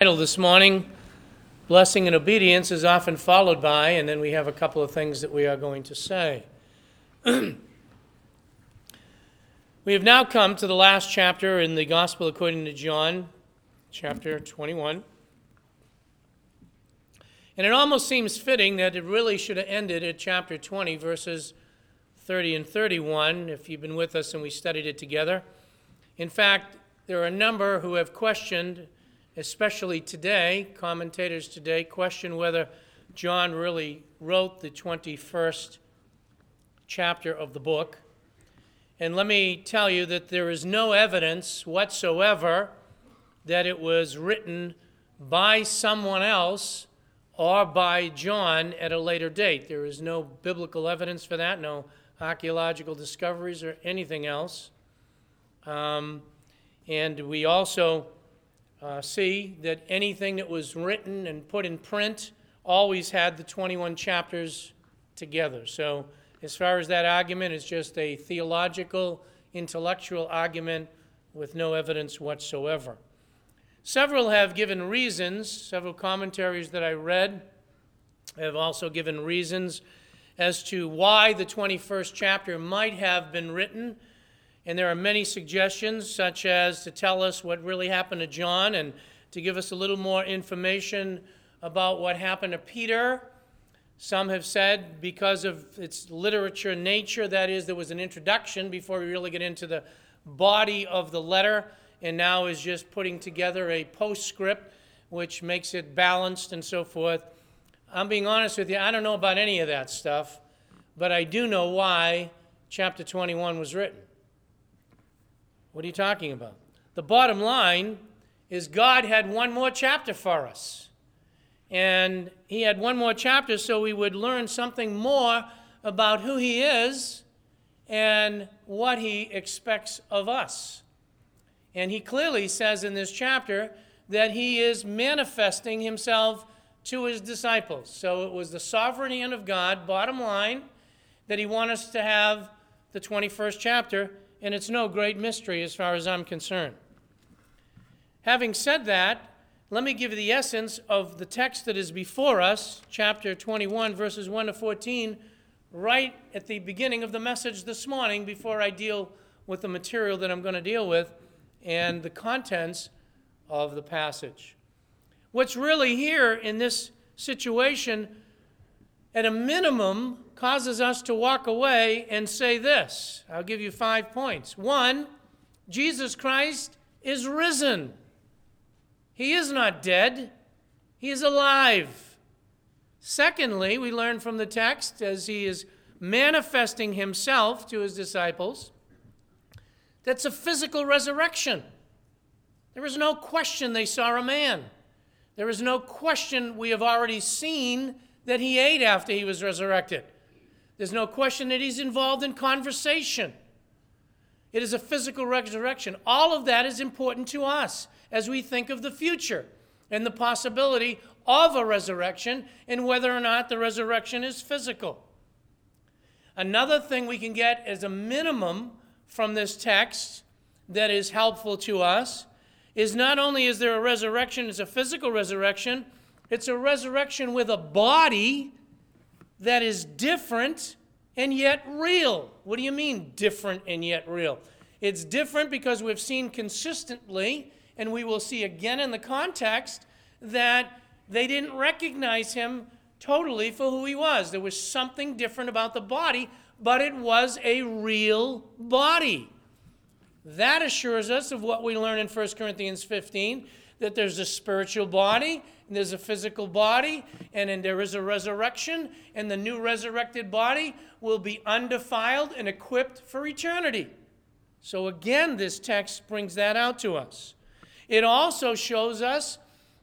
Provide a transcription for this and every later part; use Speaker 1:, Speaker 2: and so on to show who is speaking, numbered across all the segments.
Speaker 1: title this morning, Blessing and Obedience, is often followed by, and then we have a couple of things that we are going to say. we have now come to the last chapter in the Gospel according to John, chapter 21. And it almost seems fitting that it really should have ended at chapter 20, verses 30 and 31, if you've been with us and we studied it together. In fact, there are a number who have questioned especially today, commentators today question whether John really wrote the 21st chapter of the book. And let me tell you that there is no evidence whatsoever that it was written by someone else or by John at a later date. There is no biblical evidence for that, no archaeological discoveries or anything else. Um, and we also uh, see that anything that was written and put in print always had the 21 chapters together. So, as far as that argument, it's just a theological, intellectual argument with no evidence whatsoever. Several have given reasons, several commentaries that I read have also given reasons as to why the 21st chapter might have been written and there are many suggestions, such as to tell us what really happened to John and to give us a little more information about what happened to Peter. Some have said because of its literature nature, that is, there was an introduction before we really get into the body of the letter, and now is just putting together a postscript which makes it balanced and so forth. I'm being honest with you, I don't know about any of that stuff, but I do know why chapter 21 was written. What are you talking about? The bottom line is God had one more chapter for us. And He had one more chapter so we would learn something more about who He is and what He expects of us. And He clearly says in this chapter that He is manifesting Himself to His disciples. So it was the sovereign hand of God, bottom line, that He wants us to have the 21st chapter and it's no great mystery as far as I'm concerned. Having said that, let me give you the essence of the text that is before us, chapter 21, verses 1 to 14, right at the beginning of the message this morning before I deal with the material that I'm going to deal with and the contents of the passage. What's really here in this situation, at a minimum, causes us to walk away and say this. I'll give you five points. One, Jesus Christ is risen. He is not dead, He is alive. Secondly, we learn from the text as He is manifesting Himself to His disciples that's a physical resurrection. There is no question they saw a man. There is no question we have already seen that he ate after he was resurrected. There's no question that he's involved in conversation. It is a physical resurrection. All of that is important to us as we think of the future and the possibility of a resurrection and whether or not the resurrection is physical. Another thing we can get as a minimum from this text that is helpful to us is not only is there a resurrection, it's a physical resurrection, it's a resurrection with a body that is different and yet real. What do you mean, different and yet real? It's different because we've seen consistently, and we will see again in the context, that they didn't recognize him totally for who he was. There was something different about the body, but it was a real body. That assures us of what we learn in 1 Corinthians 15 that there's a spiritual body there's a physical body, and then there is a resurrection, and the new resurrected body will be undefiled and equipped for eternity. So, again, this text brings that out to us. It also shows us,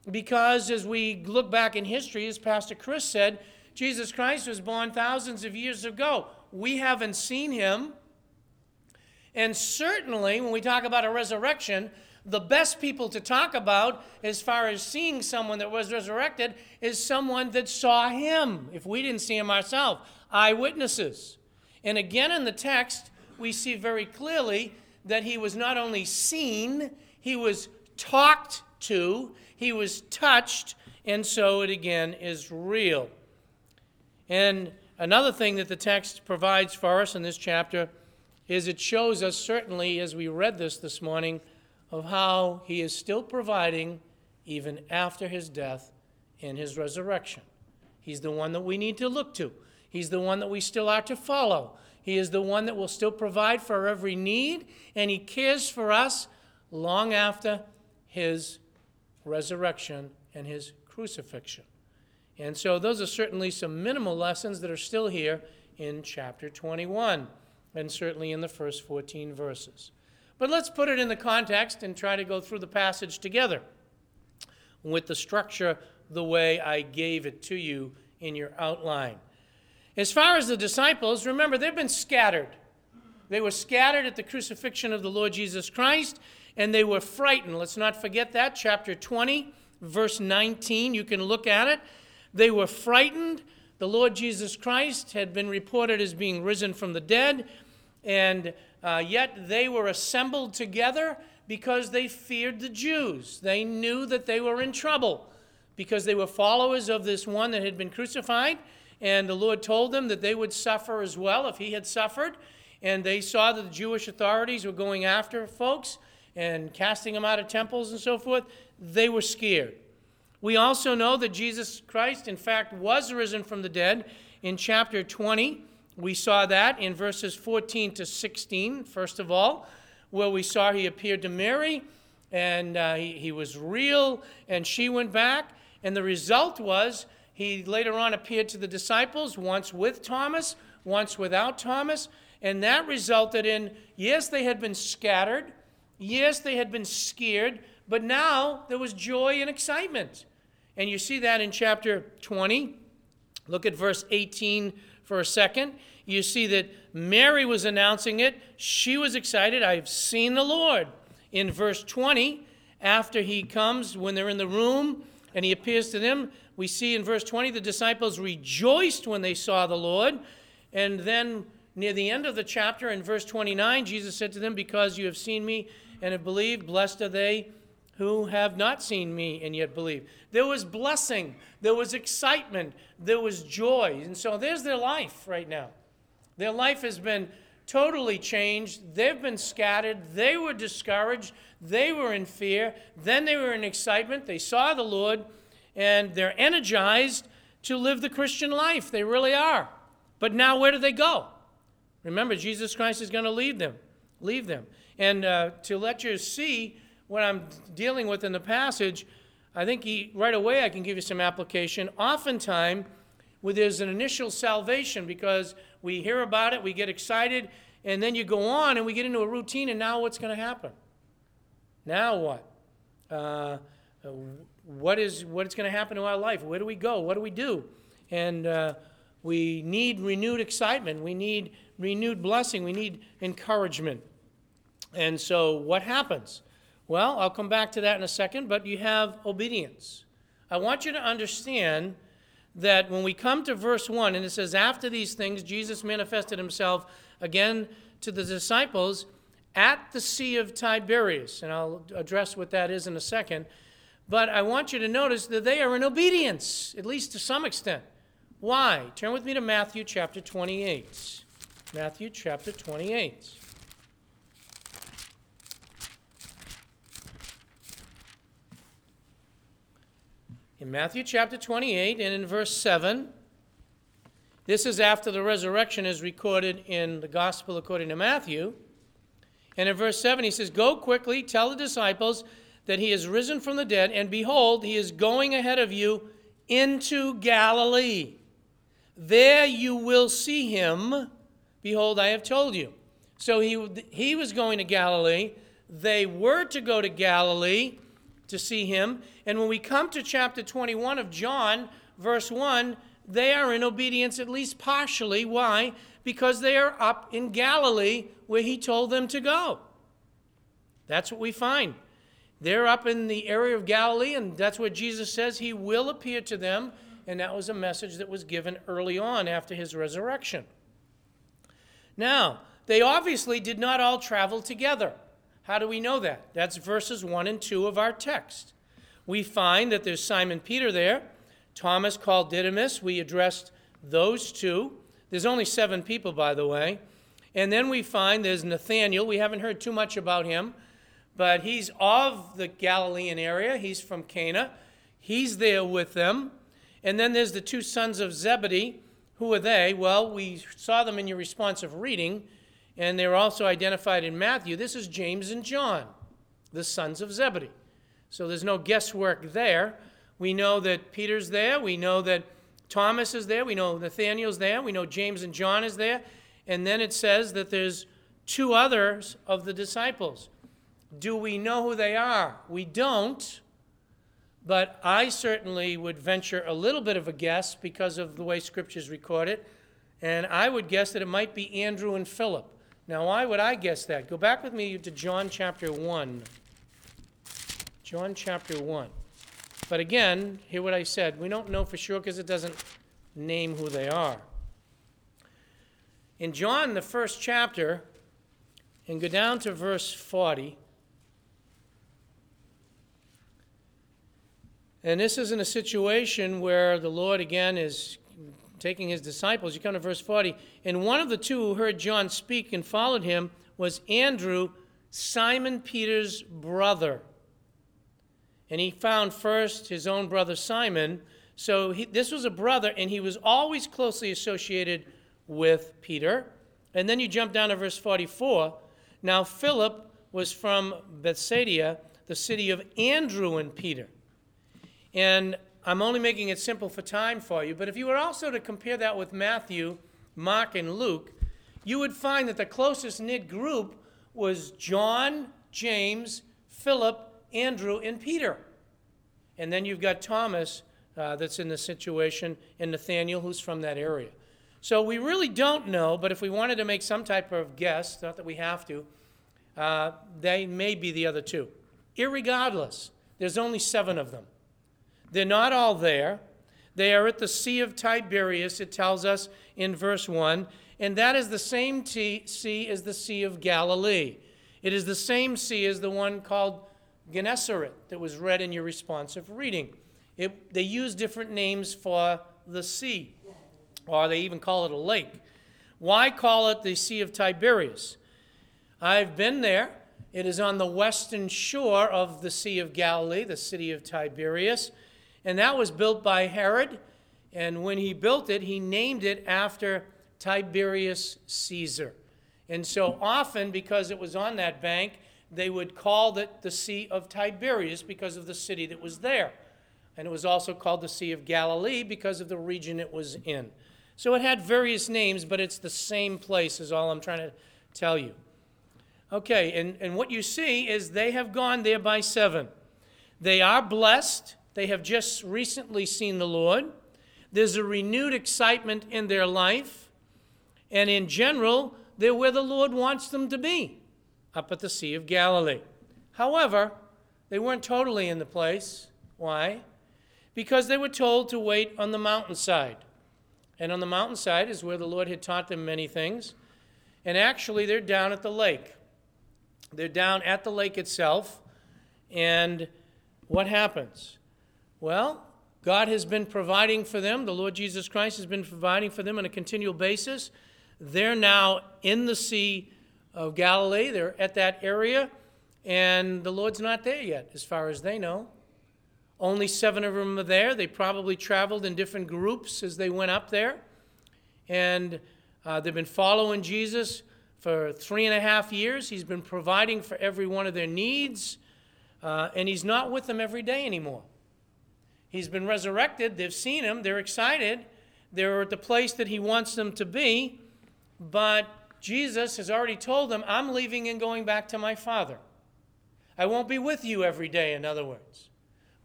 Speaker 1: because as we look back in history, as Pastor Chris said, Jesus Christ was born thousands of years ago. We haven't seen him. And certainly, when we talk about a resurrection, the best people to talk about as far as seeing someone that was resurrected is someone that saw him, if we didn't see him ourselves, eyewitnesses. And again in the text, we see very clearly that he was not only seen, he was talked to, he was touched, and so it again is real. And another thing that the text provides for us in this chapter is it shows us, certainly as we read this this morning, of how he is still providing even after his death and his resurrection. He's the one that we need to look to. He's the one that we still are to follow. He is the one that will still provide for every need, and He cares for us long after His resurrection and His crucifixion. And so, those are certainly some minimal lessons that are still here in chapter 21, and certainly in the first 14 verses. But let's put it in the context and try to go through the passage together with the structure the way I gave it to you in your outline. As far as the disciples, remember, they've been scattered. They were scattered at the crucifixion of the Lord Jesus Christ, and they were frightened. Let's not forget that. Chapter 20, verse 19, you can look at it. They were frightened. The Lord Jesus Christ had been reported as being risen from the dead, and uh, yet they were assembled together because they feared the Jews. They knew that they were in trouble because they were followers of this one that had been crucified and the Lord told them that they would suffer as well if he had suffered. And they saw that the Jewish authorities were going after folks and casting them out of temples and so forth. They were scared. We also know that Jesus Christ, in fact, was risen from the dead in chapter 20. We saw that in verses 14 to 16, first of all, where we saw he appeared to Mary and uh, he, he was real, and she went back. And the result was he later on appeared to the disciples, once with Thomas, once without Thomas, and that resulted in yes, they had been scattered, yes, they had been scared, but now there was joy and excitement. And you see that in chapter 20. Look at verse 18 for a second. You see that Mary was announcing it. She was excited. I've seen the Lord. In verse 20, after he comes, when they're in the room and he appears to them, we see in verse 20 the disciples rejoiced when they saw the Lord. And then near the end of the chapter, in verse 29, Jesus said to them, Because you have seen me and have believed, blessed are they who have not seen me and yet believe. There was blessing, there was excitement, there was joy. And so there's their life right now. Their life has been totally changed. They've been scattered. They were discouraged. They were in fear. Then they were in excitement. They saw the Lord and they're energized to live the Christian life. They really are. But now, where do they go? Remember, Jesus Christ is going to lead them, leave them. And uh, to let you see what I'm dealing with in the passage, I think he, right away I can give you some application. Oftentimes, where there's an initial salvation because we hear about it, we get excited, and then you go on and we get into a routine, and now what's going to happen? Now what? Uh, what is what's going to happen to our life? Where do we go? What do we do? And uh, we need renewed excitement. We need renewed blessing. We need encouragement. And so, what happens? Well, I'll come back to that in a second, but you have obedience. I want you to understand that when we come to verse 1, and it says, After these things, Jesus manifested himself again to the disciples at the Sea of Tiberias. And I'll address what that is in a second. But I want you to notice that they are in obedience, at least to some extent. Why? Turn with me to Matthew chapter 28. Matthew chapter 28. In Matthew chapter 28 and in verse 7, this is after the resurrection is recorded in the gospel according to Matthew. And in verse 7, he says, Go quickly, tell the disciples that he is risen from the dead, and behold, he is going ahead of you into Galilee. There you will see him. Behold, I have told you. So he, he was going to Galilee. They were to go to Galilee to see him. And when we come to chapter 21 of John, verse 1, they are in obedience at least partially. Why? Because they are up in Galilee where he told them to go. That's what we find. They're up in the area of Galilee, and that's what Jesus says he will appear to them. And that was a message that was given early on after his resurrection. Now, they obviously did not all travel together. How do we know that? That's verses 1 and 2 of our text. we find that there's Simon Peter there, Thomas called Didymus. We addressed those two. There's only seven people, by the way. And then we find there's Nathaniel. We haven't heard too much about him, but he's of the Galilean area. He's from Cana. He's there with them. And then there's the two sons of Zebedee. Who are they? Well, we saw them in your responsive reading, and they're also identified in Matthew. This is James and John, the sons of Zebedee. So there's no guesswork there. We know that Peter's there. We know that Thomas is there. We know Nathaniel's there. We know James and John is there. And then it says that there's two others of the disciples. Do we know who they are? We don't. But I certainly would venture a little bit of a guess because of the way scriptures record it. And I would guess that it might be Andrew and Philip. Now, why would I guess that? Go back with me to John chapter 1. John chapter 1. But again, hear what I said. We don't know for sure because it doesn't name who they are. In John, the first chapter, and go down to verse 40. And this is in a situation where the Lord again is taking his disciples. You come to verse 40. And one of the two who heard John speak and followed him was Andrew, Simon Peter's brother. And he found first his own brother Simon. So he, this was a brother, and he was always closely associated with Peter. And then you jump down to verse 44. Now Philip was from Bethsaida, the city of Andrew and Peter. And I'm only making it simple for time for you, but if you were also to compare that with Matthew, Mark, and Luke, you would find that the closest knit group was John, James, Philip, Andrew, and Peter. And then you've got Thomas uh, that's in the situation, and Nathaniel, who's from that area. So we really don't know, but if we wanted to make some type of guess, not that we have to, uh, they may be the other two. Irregardless, there's only seven of them. They're not all there. They are at the Sea of Tiberias, it tells us in verse 1, and that is the same sea as the Sea of Galilee. It is the same sea as the one called Gennesaret that was read in your responsive reading. It, they use different names for the sea, or they even call it a lake. Why call it the Sea of Tiberias? I've been there. It is on the western shore of the Sea of Galilee, the city of Tiberias. And that was built by Herod. And when he built it, he named it after Tiberius Caesar. And so often, because it was on that bank, they would call it the Sea of Tiberias because of the city that was there. And it was also called the Sea of Galilee because of the region it was in. So it had various names, but it's the same place, is all I'm trying to tell you. Okay, and, and what you see is they have gone there by seven. They are blessed. They have just recently seen the Lord. There's a renewed excitement in their life. And in general, they're where the Lord wants them to be up at the Sea of Galilee. However, they weren't totally in the place. Why? Because they were told to wait on the mountainside. And on the mountainside is where the Lord had taught them many things. And actually, they're down at the lake. They're down at the lake itself. And what happens? Well, God has been providing for them. The Lord Jesus Christ has been providing for them on a continual basis. They're now in the sea of Galilee. They're at that area, and the Lord's not there yet, as far as they know. Only seven of them are there. They probably traveled in different groups as they went up there. And uh, they've been following Jesus for three and a half years. He's been providing for every one of their needs, uh, and He's not with them every day anymore. He's been resurrected. They've seen Him. They're excited. They're at the place that He wants them to be, but Jesus has already told them, I'm leaving and going back to my Father. I won't be with you every day, in other words.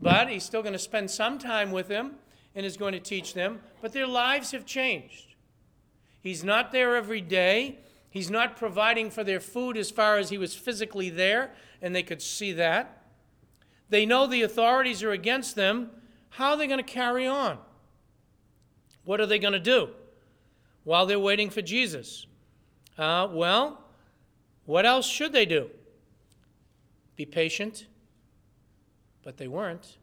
Speaker 1: But he's still going to spend some time with them and is going to teach them, but their lives have changed. He's not there every day. He's not providing for their food as far as he was physically there, and they could see that. They know the authorities are against them. How are they going to carry on? What are they going to do while they're waiting for Jesus? Uh, well, what else should they do? Be patient. But they weren't.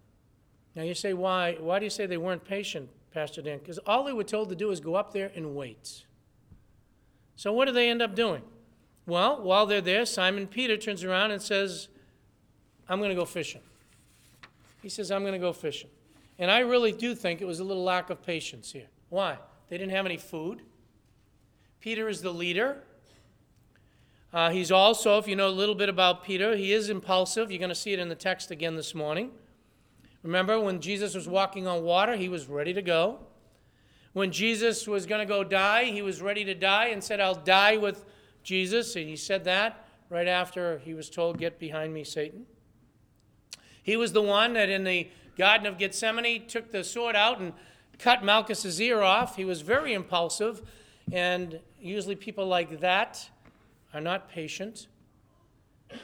Speaker 1: Now you say, why? Why do you say they weren't patient, Pastor Dan? Because all they were told to do is go up there and wait. So what do they end up doing? Well, while they're there, Simon Peter turns around and says, I'm going to go fishing. He says, I'm going to go fishing. And I really do think it was a little lack of patience here. Why? They didn't have any food. Peter is the leader. Uh, he's also, if you know a little bit about Peter, he is impulsive. You're going to see it in the text again this morning. Remember, when Jesus was walking on water, he was ready to go. When Jesus was going to go die, he was ready to die and said, I'll die with Jesus. And he said that right after he was told, Get behind me, Satan. He was the one that in the Garden of Gethsemane took the sword out and cut Malchus's ear off. He was very impulsive, and usually people like that are not patient.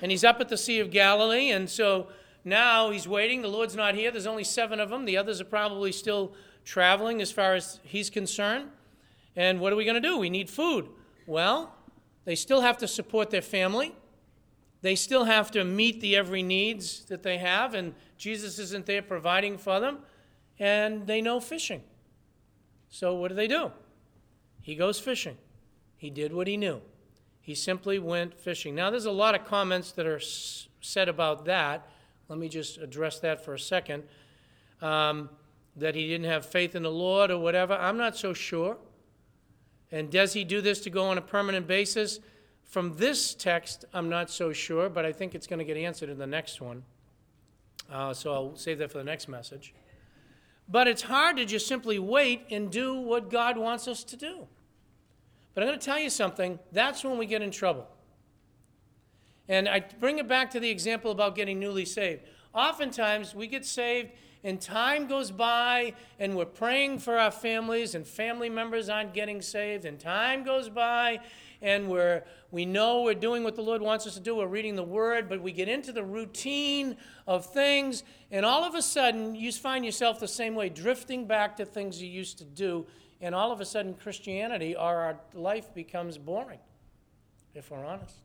Speaker 1: And he's up at the Sea of Galilee, and so now he's waiting. The Lord's not here. There's only seven of them. The others are probably still traveling as far as he's concerned. And what are we going to do? We need food. Well, they still have to support their family. They still have to meet the every needs that they have, and Jesus isn't there providing for them. And they know fishing. So what do they do? He goes fishing. He did what he knew. He simply went fishing. Now, there's a lot of comments that are s- said about that. Let me just address that for a second. Um, that he didn't have faith in the Lord or whatever. I'm not so sure. And does he do this to go on a permanent basis? From this text, I'm not so sure, but I think it's going to get answered in the next one. Uh, so I'll save that for the next message. But it's hard to just simply wait and do what God wants us to do. But I'm going to tell you something that's when we get in trouble. And I bring it back to the example about getting newly saved. Oftentimes, we get saved and time goes by and we're praying for our families and family members aren't getting saved and time goes by and we're we know we're doing what the lord wants us to do we're reading the word but we get into the routine of things and all of a sudden you find yourself the same way drifting back to things you used to do and all of a sudden christianity or our life becomes boring if we're honest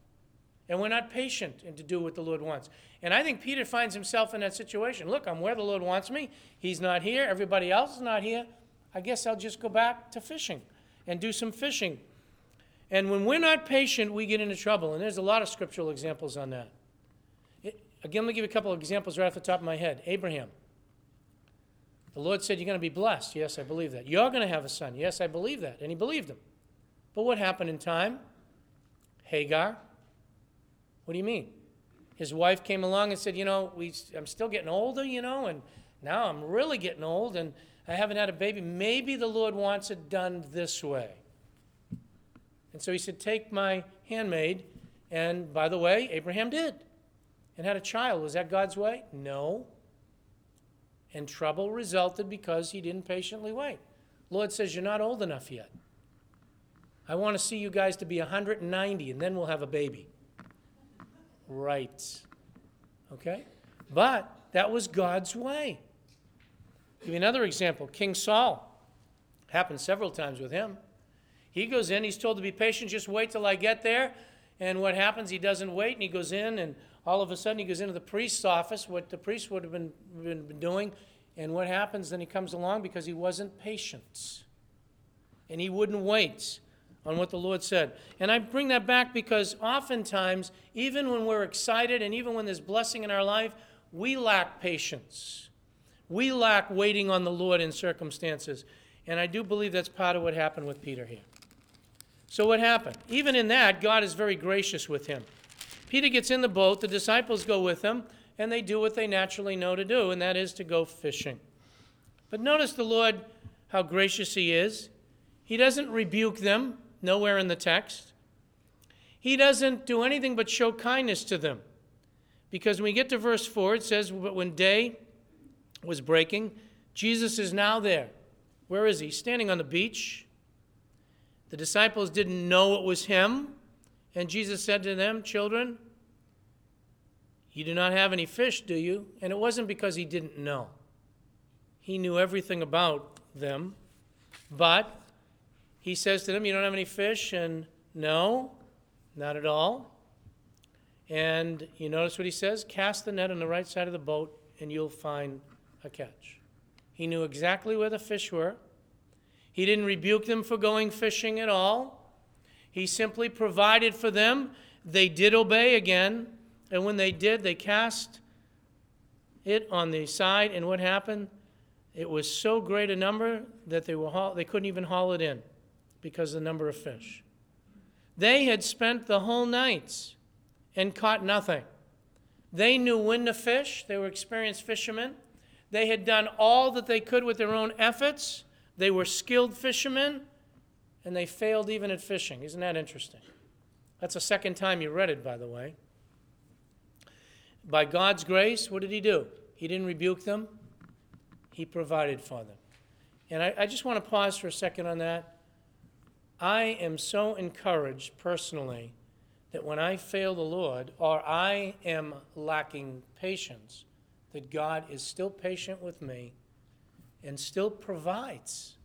Speaker 1: and we're not patient and to do what the Lord wants. And I think Peter finds himself in that situation. Look, I'm where the Lord wants me. He's not here. Everybody else is not here. I guess I'll just go back to fishing and do some fishing. And when we're not patient, we get into trouble. And there's a lot of scriptural examples on that. It, again, let me give you a couple of examples right off the top of my head. Abraham. The Lord said, You're going to be blessed. Yes, I believe that. You're going to have a son. Yes, I believe that. And he believed him. But what happened in time? Hagar what do you mean? His wife came along and said, You know, we, I'm still getting older, you know, and now I'm really getting old and I haven't had a baby. Maybe the Lord wants it done this way. And so he said, Take my handmaid. And by the way, Abraham did and had a child. Was that God's way? No. And trouble resulted because he didn't patiently wait. Lord says, You're not old enough yet. I want to see you guys to be 190 and then we'll have a baby right. Okay? But that was God's way. I'll give you another example King Saul. Happened several times with him. He goes in, he's told to be patient, just wait till I get there. And what happens? He doesn't wait, and he goes in, and all of a sudden he goes into the priest's office, what the priest would have been, been, been doing. And what happens? Then he comes along because he wasn't patient. And he wouldn't wait on what the Lord said. And I bring that back because oftentimes, even when we're excited and even when there's blessing in our life, we lack patience. We lack waiting on the Lord in circumstances. And I do believe that's part of what happened with Peter here. So, what happened? Even in that, God is very gracious with him. Peter gets in the boat, the disciples go with him, and they do what they naturally know to do, and that is to go fishing. But notice the Lord, how gracious he is. He doesn't rebuke them, nowhere in the text. He doesn't do anything but show kindness to them. Because when we get to verse 4, it says, But when day was breaking, Jesus is now there. Where is he? Standing on the beach. The disciples didn't know it was him. And Jesus said to them, Children, you do not have any fish, do you? And it wasn't because he didn't know. He knew everything about them. But he says to them, You don't have any fish? And no, not at all. And you notice what he says? Cast the net on the right side of the boat, and you'll find a catch. He knew exactly where the fish were. He didn't rebuke them for going fishing at all. He simply provided for them. They did obey again. And when they did, they cast it on the side. And what happened? It was so great a number that they, were haul- they couldn't even haul it in because of the number of fish. They had spent the whole night and caught nothing. They knew when to fish, they were experienced fishermen. They had done all that they could with their own efforts. They were skilled fishermen, and they failed even at fishing. Isn't that interesting? That's the second time you read it, by the way. By God's grace, what did He do? He didn't rebuke them, He provided for them. And I, I just want to pause for a second on that. I am so encouraged personally that when I fail the Lord or I am lacking patience, that God is still patient with me and still provides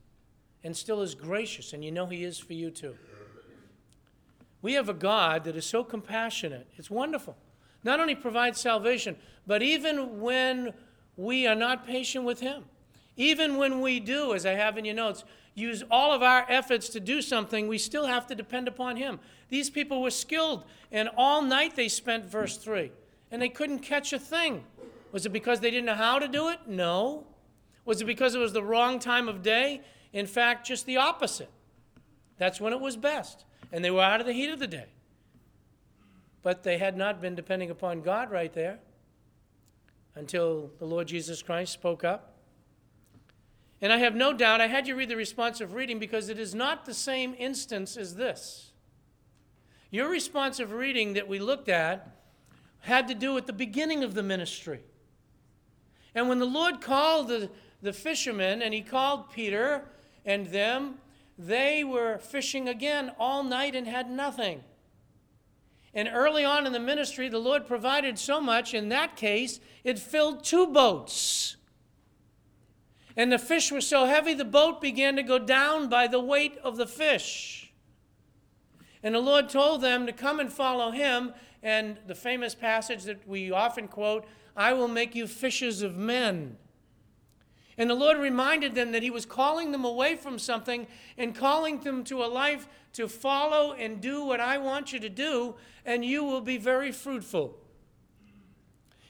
Speaker 1: and still is gracious. And you know He is for you too. We have a God that is so compassionate. It's wonderful. Not only provides salvation, but even when we are not patient with Him, even when we do, as I have in your notes, use all of our efforts to do something, we still have to depend upon Him. These people were skilled, and all night they spent, verse 3, and they couldn't catch a thing. Was it because they didn't know how to do it? No. Was it because it was the wrong time of day? In fact, just the opposite. That's when it was best, and they were out of the heat of the day. But they had not been depending upon God right there until the Lord Jesus Christ spoke up. And I have no doubt, I had you read the responsive reading because it is not the same instance as this. Your responsive reading that we looked at had to do with the beginning of the ministry. And when the Lord called the, the fishermen and he called Peter and them, they were fishing again all night and had nothing. And early on in the ministry, the Lord provided so much, in that case, it filled two boats. And the fish were so heavy, the boat began to go down by the weight of the fish. And the Lord told them to come and follow him. And the famous passage that we often quote I will make you fishers of men. And the Lord reminded them that He was calling them away from something and calling them to a life to follow and do what I want you to do, and you will be very fruitful.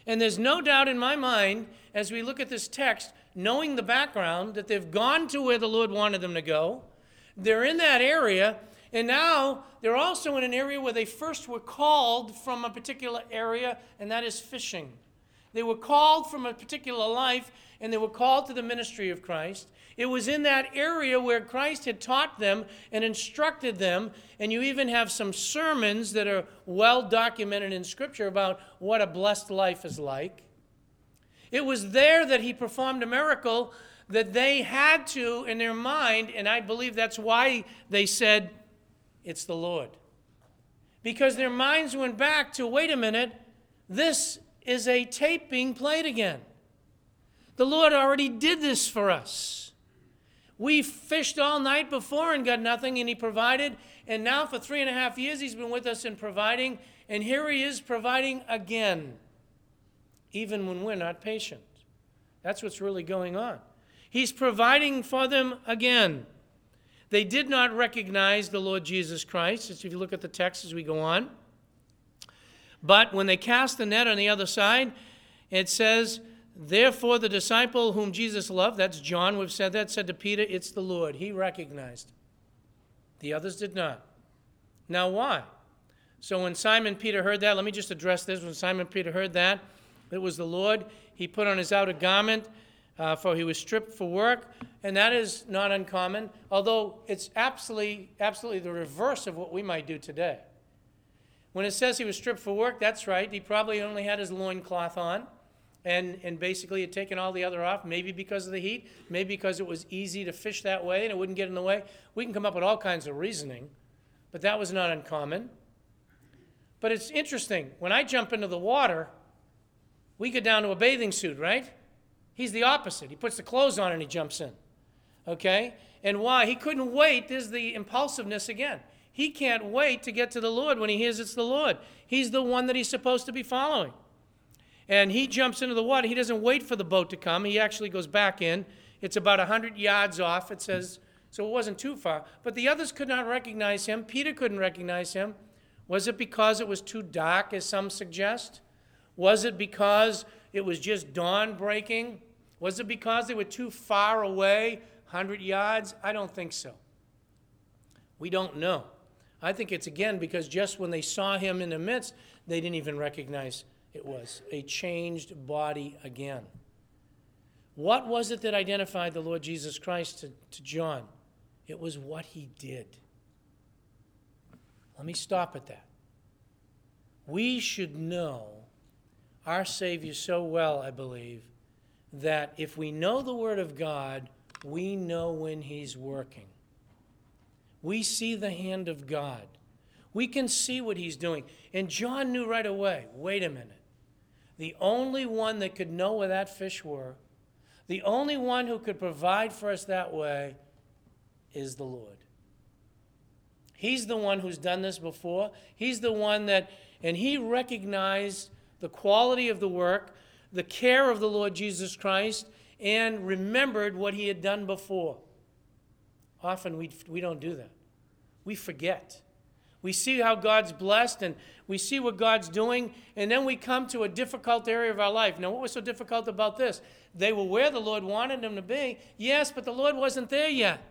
Speaker 1: And there's no doubt in my mind, as we look at this text, knowing the background, that they've gone to where the Lord wanted them to go. They're in that area, and now they're also in an area where they first were called from a particular area, and that is fishing. They were called from a particular life, and they were called to the ministry of Christ. It was in that area where Christ had taught them and instructed them, and you even have some sermons that are well documented in Scripture about what a blessed life is like. It was there that he performed a miracle that they had to, in their mind, and I believe that's why they said, It's the Lord. Because their minds went back to, wait a minute, this is a tape being played again. The Lord already did this for us. We fished all night before and got nothing, and He provided. And now, for three and a half years, He's been with us in providing. And here He is providing again even when we're not patient. That's what's really going on. He's providing for them again. They did not recognize the Lord Jesus Christ, if you look at the text as we go on. But when they cast the net on the other side, it says, Therefore, the disciple whom Jesus loved, that's John, we've said that, said to Peter, It's the Lord. He recognized. The others did not. Now, why? So when Simon Peter heard that, let me just address this. When Simon Peter heard that, it was the Lord. He put on his outer garment, uh, for he was stripped for work, and that is not uncommon, although it's absolutely, absolutely the reverse of what we might do today. When it says he was stripped for work, that's right. He probably only had his loincloth on and, and basically had taken all the other off, maybe because of the heat, maybe because it was easy to fish that way and it wouldn't get in the way. We can come up with all kinds of reasoning, but that was not uncommon. But it's interesting. When I jump into the water, we go down to a bathing suit, right? He's the opposite. He puts the clothes on and he jumps in. Okay? And why? He couldn't wait. There's the impulsiveness again. He can't wait to get to the Lord when he hears it's the Lord. He's the one that he's supposed to be following. And he jumps into the water. He doesn't wait for the boat to come. He actually goes back in It's about 100 yards off, it says, so it wasn't too far. But the others could not recognize him. Peter couldn't recognize him. Was it because it was too dark, as some suggest? Was it because it was just dawn breaking? Was it because they were too far away, 100 yards? I don't think so. We don't know. I think it's again because just when they saw him in the midst, they didn't even recognize it was a changed body again. What was it that identified the Lord Jesus Christ to, to John? It was what he did. Let me stop at that. We should know our Savior so well, I believe, that if we know the Word of God, we know when He's working. We see the hand of God. We can see what He's doing. And John knew right away wait a minute. The only one that could know where that fish were, the only one who could provide for us that way, is the Lord. He's the one who's done this before. He's the one that, and he recognized the quality of the work, the care of the Lord Jesus Christ, and remembered what he had done before. Often we, we don't do that. We forget. We see how God's blessed and we see what God's doing, and then we come to a difficult area of our life. Now, what was so difficult about this? They were where the Lord wanted them to be, yes, but the Lord wasn't there yet.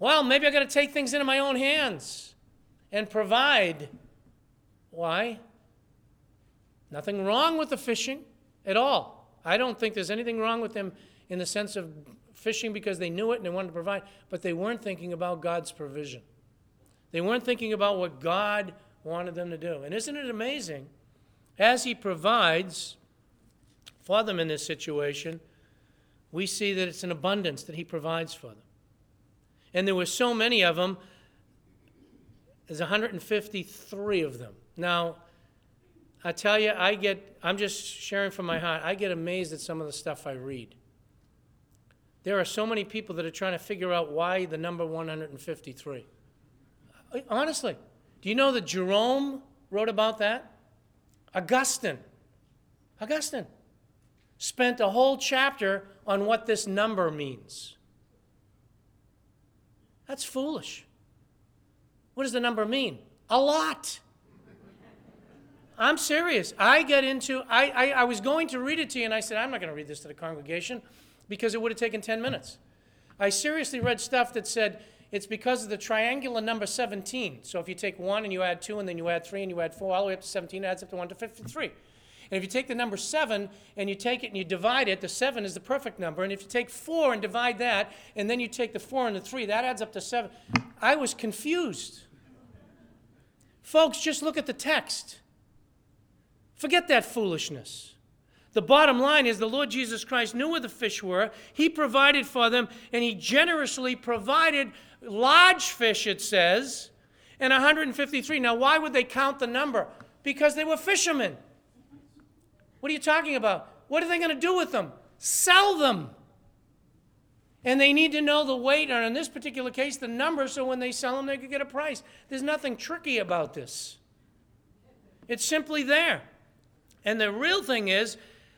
Speaker 1: Well, maybe I got to take things into my own hands and provide. Why? Nothing wrong with the fishing at all. I don't think there's anything wrong with them in the sense of fishing because they knew it and they wanted to provide, but they weren't thinking about God's provision. They weren't thinking about what God wanted them to do. And isn't it amazing? As He provides for them in this situation, we see that it's an abundance that He provides for them. And there were so many of them, there's 153 of them. Now, I tell you, I get, I'm just sharing from my heart, I get amazed at some of the stuff I read. There are so many people that are trying to figure out why the number 153. Honestly, do you know that Jerome wrote about that? Augustine, Augustine spent a whole chapter on what this number means. That's foolish. What does the number mean? A lot. I'm serious. I get into, I, I, I, was going to read it to you, and I said, I'm not going to read this to the congregation because it would have taken 10 minutes. I seriously read stuff that said it's because of the triangular number 17. So if you take 1 and you add 2, and then you add 3 and you add 4, all the way up to 17, it adds up to 1 to 53. And if you take the number 7 and you take it and you divide it, the 7 is the perfect number. And if you take 4 and divide that, and then you take the 4 and the 3, that adds up to 7. I was confused. Folks, just look at the text. Forget that foolishness. The bottom line is the Lord Jesus Christ knew where the fish were. He provided for them, and He generously provided large fish, it says, and 153. Now, why would they count the number? Because they were fishermen. What are you talking about? What are they going to do with them? Sell them. And they need to know the weight, or in this particular case, the number, so when they sell them, they could get a price. There's nothing tricky about this. It's simply there. And the real thing is,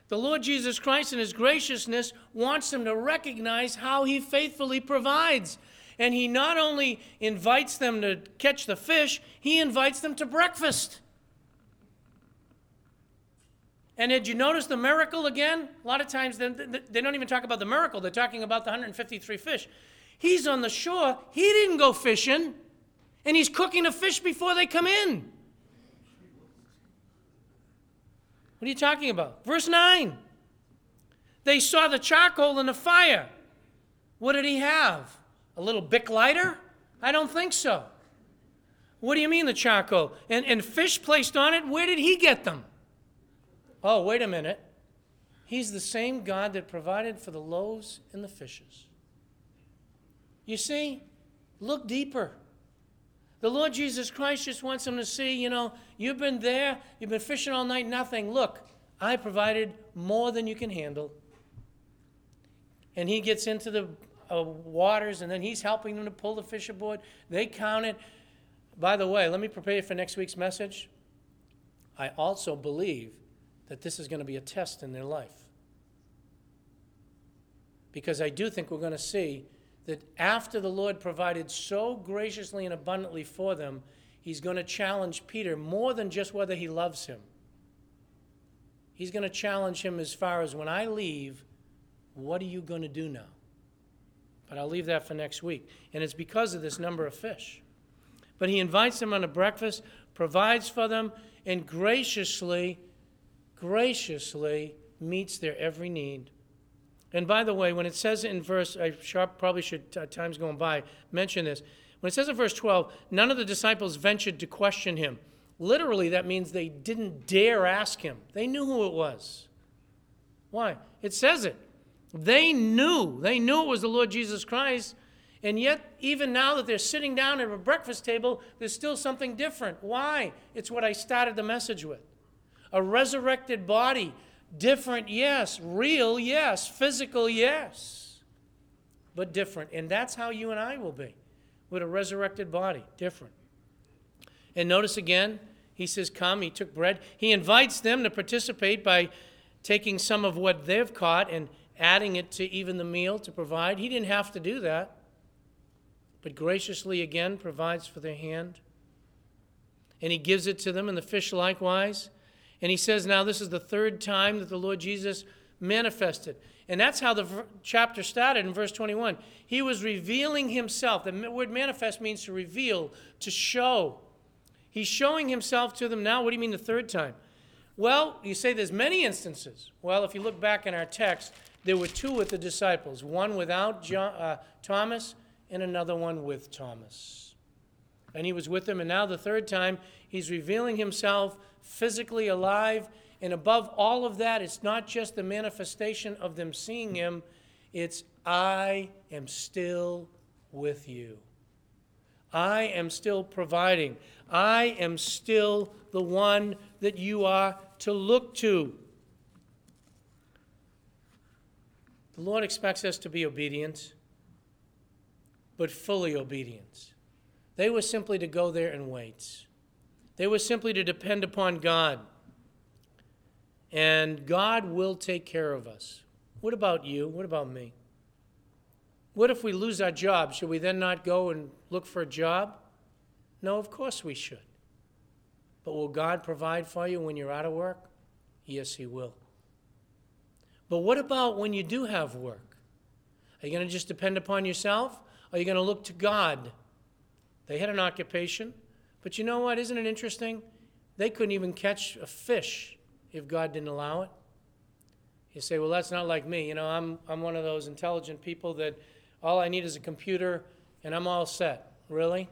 Speaker 1: the Lord Jesus Christ, in His graciousness, wants them to recognize how He faithfully provides. And He not only invites them to catch the fish, He invites them to breakfast. And did you notice the miracle again? A lot of times they, they don't even talk about the miracle, they're talking about the 153 fish. He's on the shore, he didn't go fishing, and he's cooking the fish before they come in. What are you talking about? Verse 9. They saw the charcoal in the fire. What did he have? A little Bic lighter? I don't think so. What do you mean the charcoal? And, and fish placed on it, where did he get them? Oh, wait a minute. He's the same God that provided for the loaves and the fishes. You see, look deeper. The Lord Jesus Christ just wants them to see, you know, you've been there, you've been fishing all night, nothing. Look, I provided more than you can handle. And he gets into the uh, waters, and then he's helping them to pull the fish aboard. They count it. By the way, let me prepare you for next week's message. I also believe that this is going to be a test in their life. because I do think we're going to see that after the Lord provided so graciously and abundantly for them, he's going to challenge Peter more than just whether he loves him. He's going to challenge him as far as when I leave, what are you going to do now? But I'll leave that for next week. And it's because of this number of fish. But he invites them on a breakfast, provides for them, and graciously, graciously meets their every need. And by the way, when it says in verse, I probably should, uh, time's going by, mention this. When it says in verse 12, none of the disciples ventured to question him. Literally, that means they didn't dare ask him. They knew who it was. Why? It says it. They knew. They knew it was the Lord Jesus Christ. And yet, even now that they're sitting down at a breakfast table, there's still something different. Why? It's what I started the message with a resurrected body Different, yes. Real, yes. Physical, yes. But different. And that's how you and I will be with a resurrected body. Different. And notice again, he says, Come. He took bread. He invites them to participate by taking some of what they've caught and adding it to even the meal to provide. He didn't have to do that, but graciously again provides for their hand. And he gives it to them, and the fish likewise. And he says now this is the third time that the Lord Jesus manifested. And that's how the chapter started in verse 21. He was revealing himself. The word manifest means to reveal, to show. He's showing himself to them now. What do you mean the third time? Well, you say there's many instances. Well, if you look back in our text, there were two with the disciples one without John, uh, Thomas and another one with Thomas. And he was with them. And now the third time, he's revealing himself physically alive. And above all of that, it's not just the manifestation of them seeing him, it's I am still with you. I am still providing. I am still the one that you are to look to. The Lord expects us to be obedient, but fully obedient. They were simply to go there and wait. They were simply to depend upon God. And God will take care of us. What about you? What about me? What if we lose our job? Should we then not go and look for a job? No, of course we should. But will God provide for you when you're out of work? Yes, He will. But what about when you do have work? Are you going to just depend upon yourself? Are you going to look to God? They had an occupation. But you know what? Isn't it interesting? They couldn't even catch a fish if God didn't allow it. You say, well, that's not like me. You know, I'm, I'm one of those intelligent people that all I need is a computer and I'm all set. Really?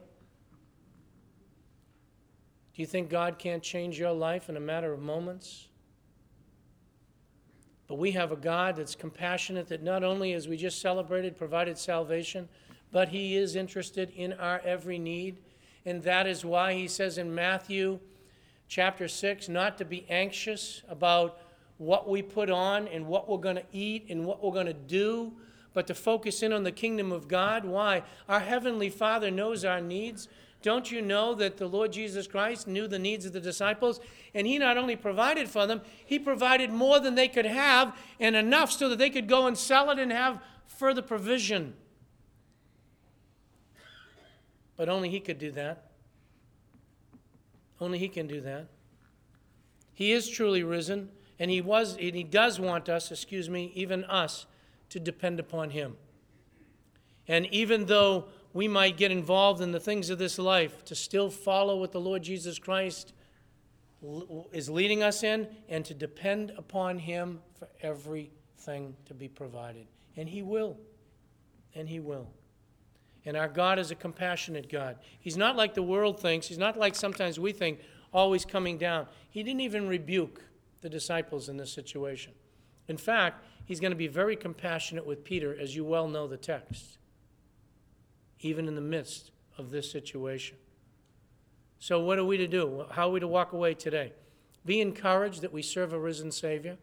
Speaker 1: Do you think God can't change your life in a matter of moments? But we have a God that's compassionate, that not only, as we just celebrated, provided salvation, but He is interested in our every need. And that is why he says in Matthew chapter 6 not to be anxious about what we put on and what we're going to eat and what we're going to do, but to focus in on the kingdom of God. Why? Our Heavenly Father knows our needs. Don't you know that the Lord Jesus Christ knew the needs of the disciples? And He not only provided for them, He provided more than they could have and enough so that they could go and sell it and have further provision. But only He could do that. Only He can do that. He is truly risen, and He was, and He does want us, excuse me, even us, to depend upon Him. And even though we might get involved in the things of this life, to still follow what the Lord Jesus Christ is leading us in and to depend upon Him for everything to be provided. And He will. And He will. And our God is a compassionate God. He's not like the world thinks, He's not like sometimes we think, always coming down. He didn't even rebuke the disciples in this situation. In fact, He's going to be very compassionate with Peter, as you well know the text, even in the midst of this situation. So, what are we to do? How are we to walk away today? Be encouraged that we serve a risen Savior.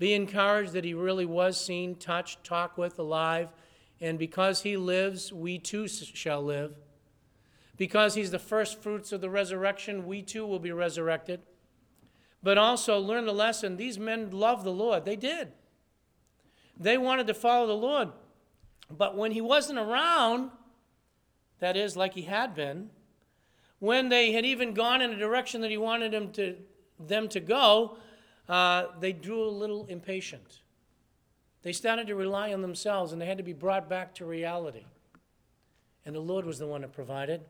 Speaker 1: Be encouraged that He really was seen, touched, talked with, alive and because he lives, we too shall live. Because he's the first fruits of the resurrection, we too will be resurrected. But also learn the lesson these men loved the Lord. They did. They wanted to follow the Lord. But when he wasn't around, that is, like he had been, when they had even gone in a direction that he wanted them to, them to go, uh, they drew a little impatient. They started to rely on themselves and they had to be brought back to reality. And the Lord was the one that provided.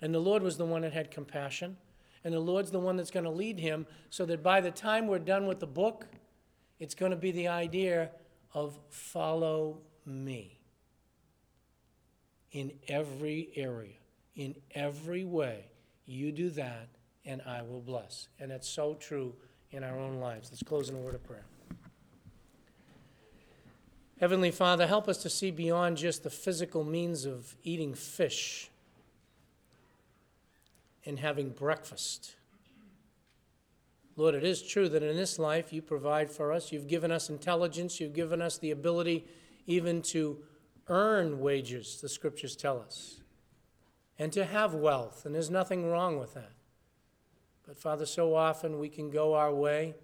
Speaker 1: And the Lord was the one that had compassion. And the Lord's the one that's going to lead him so that by the time we're done with the book, it's going to be the idea of follow me in every area, in every way. You do that, and I will bless. And it's so true in our own lives. Let's close in a word of prayer. Heavenly Father, help us to see beyond just the physical means of eating fish and having breakfast. Lord, it is true that in this life you provide for us. You've given us intelligence. You've given us the ability even to earn wages, the scriptures tell us, and to have wealth. And there's nothing wrong with that. But Father, so often we can go our way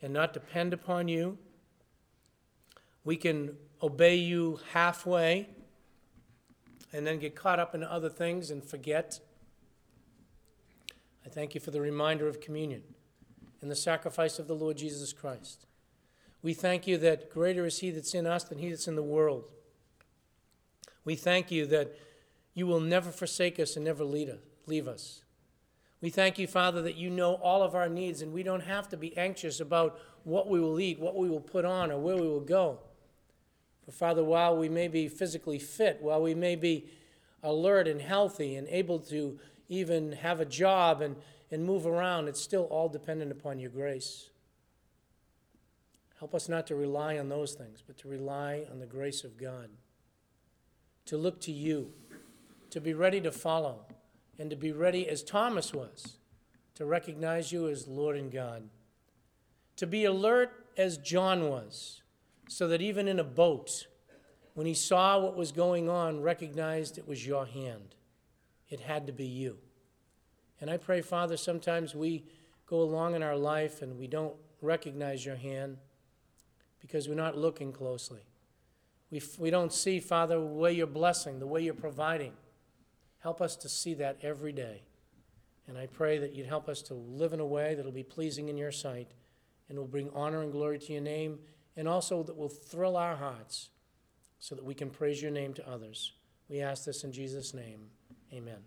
Speaker 1: and not depend upon you. We can obey you halfway and then get caught up in other things and forget. I thank you for the reminder of communion and the sacrifice of the Lord Jesus Christ. We thank you that greater is He that's in us than He that's in the world. We thank you that you will never forsake us and never leave us. We thank you, Father, that you know all of our needs and we don't have to be anxious about what we will eat, what we will put on, or where we will go. For, Father, while we may be physically fit, while we may be alert and healthy and able to even have a job and, and move around, it's still all dependent upon your grace. Help us not to rely on those things, but to rely on the grace of God, to look to you, to be ready to follow and to be ready, as Thomas was, to recognize you as Lord and God. To be alert as John was, so that even in a boat, when he saw what was going on, recognized it was your hand. It had to be you. And I pray, Father, sometimes we go along in our life and we don't recognize your hand because we're not looking closely. We, we don't see, Father, the way you're blessing, the way you're providing. Help us to see that every day. And I pray that you'd help us to live in a way that will be pleasing in your sight and will bring honor and glory to your name, and also that will thrill our hearts so that we can praise your name to others. We ask this in Jesus' name. Amen.